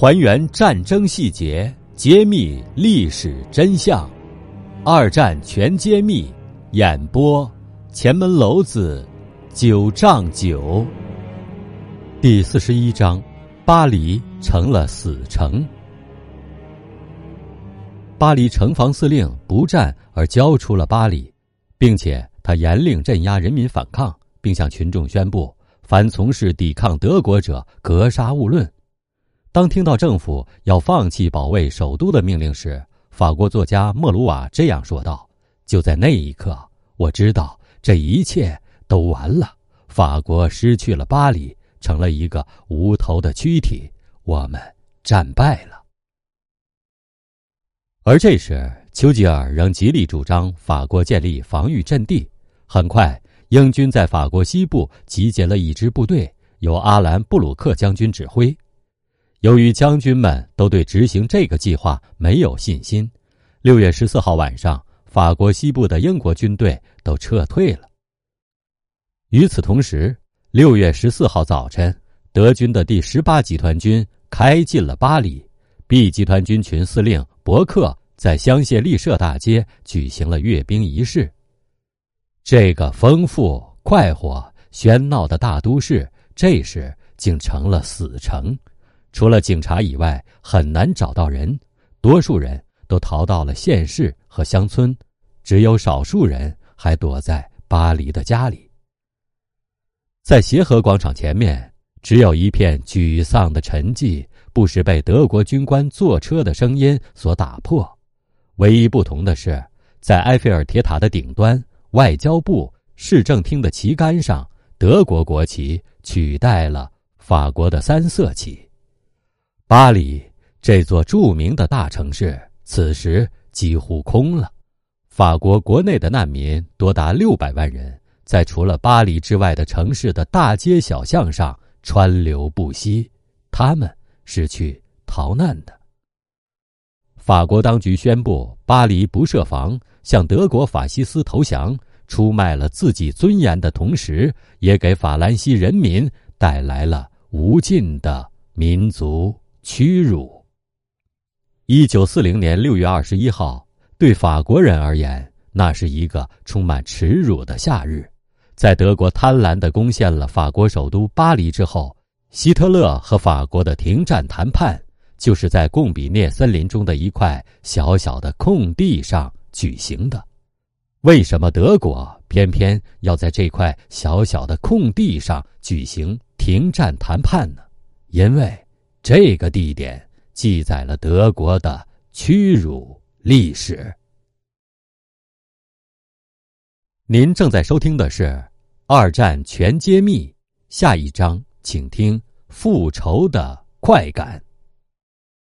还原战争细节，揭秘历史真相。二战全揭秘，演播前门楼子九丈九。第四十一章：巴黎成了死城。巴黎城防司令不战而交出了巴黎，并且他严令镇压人民反抗，并向群众宣布：凡从事抵抗德国者，格杀勿论。当听到政府要放弃保卫首都的命令时，法国作家莫鲁瓦这样说道：“就在那一刻，我知道这一切都完了。法国失去了巴黎，成了一个无头的躯体，我们战败了。”而这时，丘吉尔仍极力主张法国建立防御阵地。很快，英军在法国西部集结了一支部队，由阿兰·布鲁克将军指挥。由于将军们都对执行这个计划没有信心，六月十四号晚上，法国西部的英国军队都撤退了。与此同时，六月十四号早晨，德军的第十八集团军开进了巴黎，B 集团军群司令伯克在香榭丽舍大街举行了阅兵仪式。这个丰富、快活、喧闹的大都市，这时竟成了死城。除了警察以外，很难找到人。多数人都逃到了县市和乡村，只有少数人还躲在巴黎的家里。在协和广场前面，只有一片沮丧的沉寂，不时被德国军官坐车的声音所打破。唯一不同的是，在埃菲尔铁塔的顶端，外交部、市政厅的旗杆上，德国国旗取代了法国的三色旗。巴黎这座著名的大城市，此时几乎空了。法国国内的难民多达六百万人，在除了巴黎之外的城市的大街小巷上川流不息。他们是去逃难的。法国当局宣布巴黎不设防，向德国法西斯投降，出卖了自己尊严的同时，也给法兰西人民带来了无尽的民族。屈辱。一九四零年六月二十一号，对法国人而言，那是一个充满耻辱的夏日。在德国贪婪地攻陷了法国首都巴黎之后，希特勒和法国的停战谈判就是在贡比涅森林中的一块小小的空地上举行的。为什么德国偏偏要在这块小小的空地上举行停战谈判呢？因为。这个地点记载了德国的屈辱历史。您正在收听的是《二战全揭秘》，下一章请听《复仇的快感》。